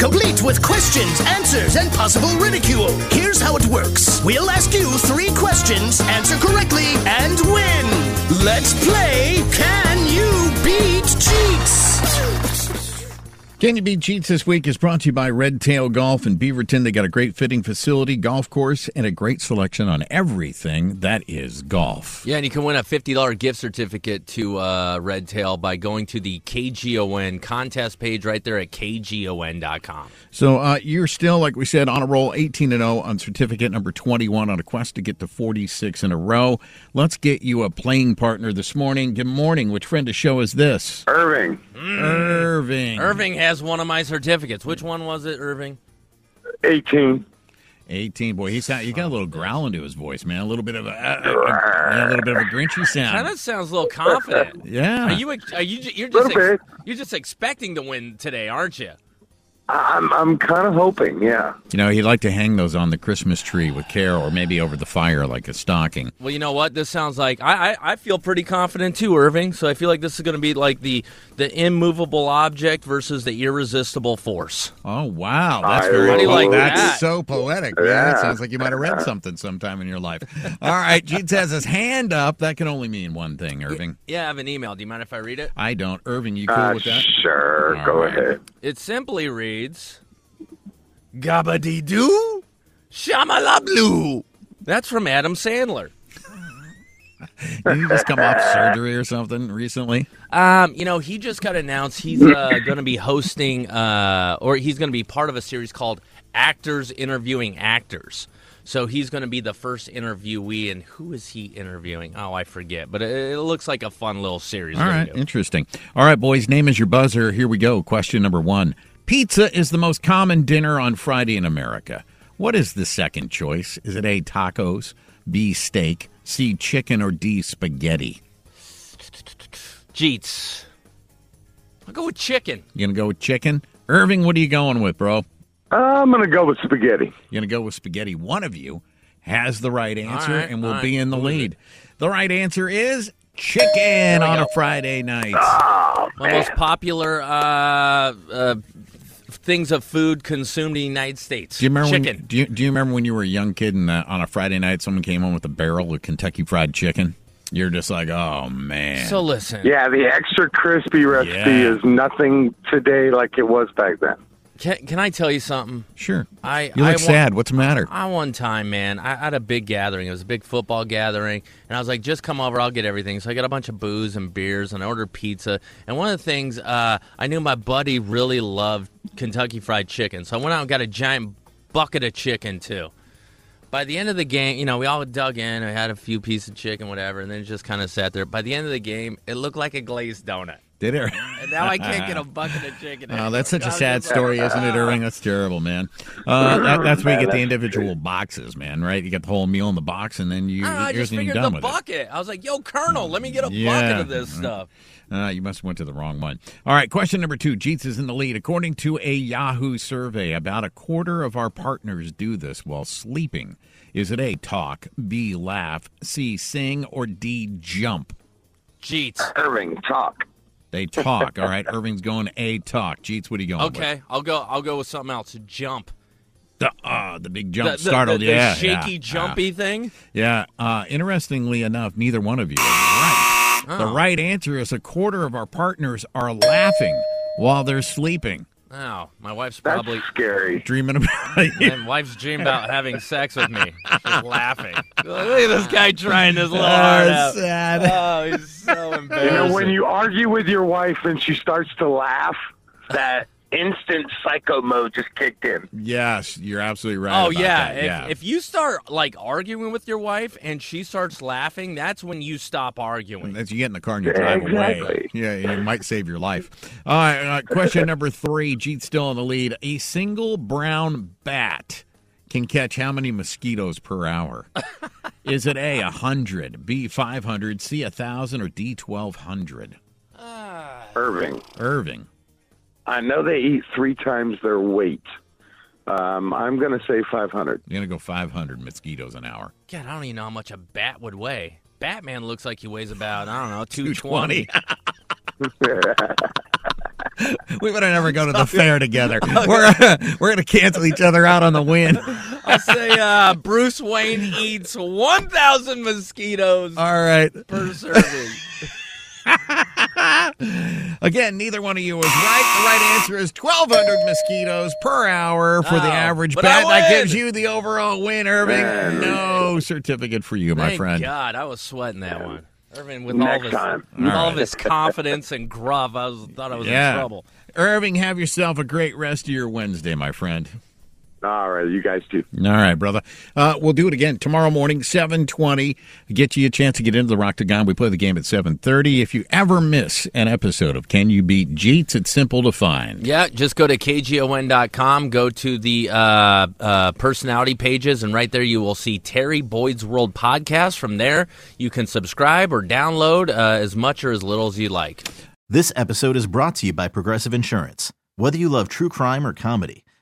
Complete with questions, answers, and possible ridicule. Here's how it works. We'll ask you three questions, answer correctly, and win. Let's play Can You Beat Jeets? Can You Beat Jeets this week is brought to you by Red Tail Golf in Beaverton. They got a great fitting facility, golf course, and a great selection on everything that is golf. Yeah, and you can win a $50 gift certificate to uh, Red Tail by going to the KGON contest page right there at kgon.com. So uh, you're still, like we said, on a roll 18 and 0 on certificate number 21 on a quest to get to 46 in a row. Let's get you a playing partner this morning. Good morning. Which friend of show is this? Irving. Irving. Irving has one of my certificates. Which one was it, Irving? 18. 18. Boy, he's he got a little growl into his voice, man. A little bit of a, a, a, a little bit of a grinchy sound. Kind of sounds a little confident. Yeah. Are you? Are you? You're just. Little bit. you're just expecting to win today, aren't you? I'm I'm kind of hoping, yeah. You know, he'd like to hang those on the Christmas tree with care, or maybe over the fire like a stocking. Well, you know what? This sounds like I, I, I feel pretty confident too, Irving. So I feel like this is going to be like the the immovable object versus the irresistible force. Oh wow, that's I very really cool. like That's that. so poetic. Man. That Yeah. sounds like you might have read something sometime in your life. All right, Gene has his hand up. That can only mean one thing, Irving. Yeah, I have an email. Do you mind if I read it? I don't. Irving, you cool Uh, with that? sure, All go right. ahead. It simply reads Gabba doo Shamala blue. That's from Adam Sandler. Did you just come off surgery or something recently? Um, you know, he just got announced he's uh, going to be hosting, uh, or he's going to be part of a series called Actors Interviewing Actors. So he's going to be the first interviewee, and who is he interviewing? Oh, I forget, but it, it looks like a fun little series. All right, interesting. All right, boys, name is your buzzer. Here we go. Question number one Pizza is the most common dinner on Friday in America. What is the second choice? Is it A, tacos, B, steak, C, chicken, or D, spaghetti? Jeets. I'll go with chicken. You going to go with chicken? Irving, what are you going with, bro? I'm going to go with spaghetti. You're going to go with spaghetti. One of you has the right answer right, and will all be in the Who is lead. The right answer is chicken on a Friday night. One of the most popular uh, uh, things of food consumed in the United States. Do you remember? chicken? When, do you do you remember when you were a young kid and uh, on a Friday night someone came home with a barrel of Kentucky Fried Chicken? You're just like, oh man. so listen. Yeah, the extra crispy recipe Yeah. is nothing today like it was back then. Can, can I tell you something? sure. I You look wa- sad. What's the matter? I one time, man, I had a big gathering. It was a big football gathering, and I was like, "Just come over, I'll get everything." So I got a bunch of booze and beers, and I ordered pizza. And one of the things uh, I knew my buddy really loved Kentucky Fried Chicken, so I went out and got a giant bucket of chicken too. By the end of the game, you know, we all dug in. I had a few pieces of chicken, whatever, and then it just kind of sat there. By the end of the game, it looked like a glazed donut. Did it? And now I can't get a bucket of chicken. Oh, anymore. that's such a sad story, isn't it, Irving? That's terrible, man. Uh, that, that's where you get the individual boxes, man. Right? You get the whole meal in the box, and then you I, don't know, I you're just figured done the with it. bucket. I was like, "Yo, Colonel, let me get a Yeah. bucket of this stuff." Uh, you must have went to the wrong one. All right, question number two. Jeets is in the lead. According to a Yahoo survey, about a quarter of our partners do this while sleeping. Is it A, talk, B, laugh, C, sing, or D, jump? Jeets. Irving, talk. They talk. All right, Irving's going A, talk. Jeets, what are you going Okay, I'll go. I'll go with something else. Jump. The, uh, the big jump the- startled. the- yeah, the shaky, yeah, jumpy thing. Yeah. Uh, interestingly enough, neither one of you is right. The Oh. right answer is a quarter of our partners are laughing while they're sleeping, Oh, my wife's That's probably. scary. dreaming about you. My wife's dreaming about having sex with me. She's laughing. Look at this guy trying his little Oh, heart out. sad. Oh, he's so embarrassing. You know, when you argue with your wife and she starts to laugh, that instant psycho mode just kicked in. Yes, you're absolutely right. Oh about yeah. that, If, yeah. if you start like arguing with your wife and she starts laughing, that's when you stop arguing. As you get in the car and you drive away, yeah, it might save your life. All right, uh, question number three. Jeet's still in the lead. A single brown bat can catch how many mosquitoes per hour? Is it A, 100, B, 500, C, 1,000, or D, 1,200? Irving, Irving. I know they eat three times their weight. Um, I'm going to say 500. You're going to go 500 mosquitoes an hour. God, I don't even know how much a bat would weigh. Batman looks like he weighs about I don't know 220. 220. we better never go to the fair together. We're, we're going to cancel each other out on the win. I'll say uh, Bruce Wayne eats 1,000 mosquitoes All right. per serving. Again, neither one of you was right. The right answer is 1,200 mosquitoes per hour for the Oh, average but I bat. That gives you the overall win, Irving. No certificate for you, my Thank friend. God, I was sweating that one. Irving, with Next all his, time. with All all right. of his confidence and gruff, I was thought I was Yeah. in trouble. Irving, have yourself a great rest of your Wednesday, my friend. All right, you guys too. All right, brother. Uh, we'll do it again tomorrow morning, seven twenty. Get you a chance to get into the Roctagon. We play the game at seven thirty. If you ever miss an episode of Can You Beat Jeets, it's simple to find. Yeah, just go to kgon.com, go to the uh, uh, personality pages, and right there you will see Terry Boyd's World podcast. From there, you can subscribe or download uh, as much or as little as you like. This episode is brought to you by Progressive Insurance. Whether you love true crime or comedy,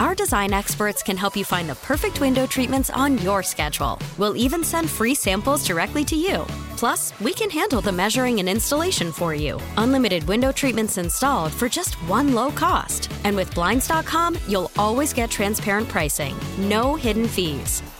Our design experts can help you find the perfect window treatments on your schedule. We'll even send free samples directly to you. Plus, we can handle the measuring and installation for you. Unlimited window treatments installed for just one low cost. And with Blinds.com, you'll always get transparent pricing, no hidden fees.